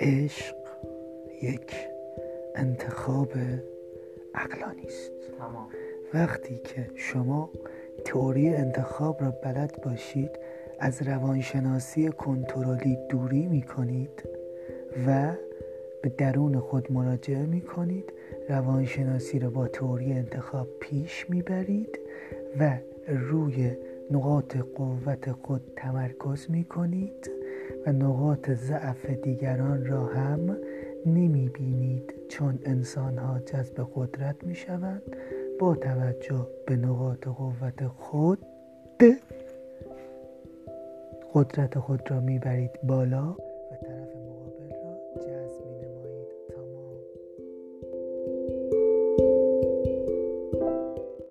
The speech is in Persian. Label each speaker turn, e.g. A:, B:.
A: عشق یک انتخاب عقلانی است. وقتی که شما تئوری انتخاب را بلد باشید از روانشناسی کنترلی دوری می کنید و به درون خود مراجعه می کنید روانشناسی را با تئوری انتخاب پیش می برید و روی نقاط قوت خود تمرکز می کنید و نقاط ضعف دیگران را هم نمی بینید. چون انسان ها جذب قدرت می شوند با توجه به نقاط قوت خود قدرت خود را می‌برید بالا.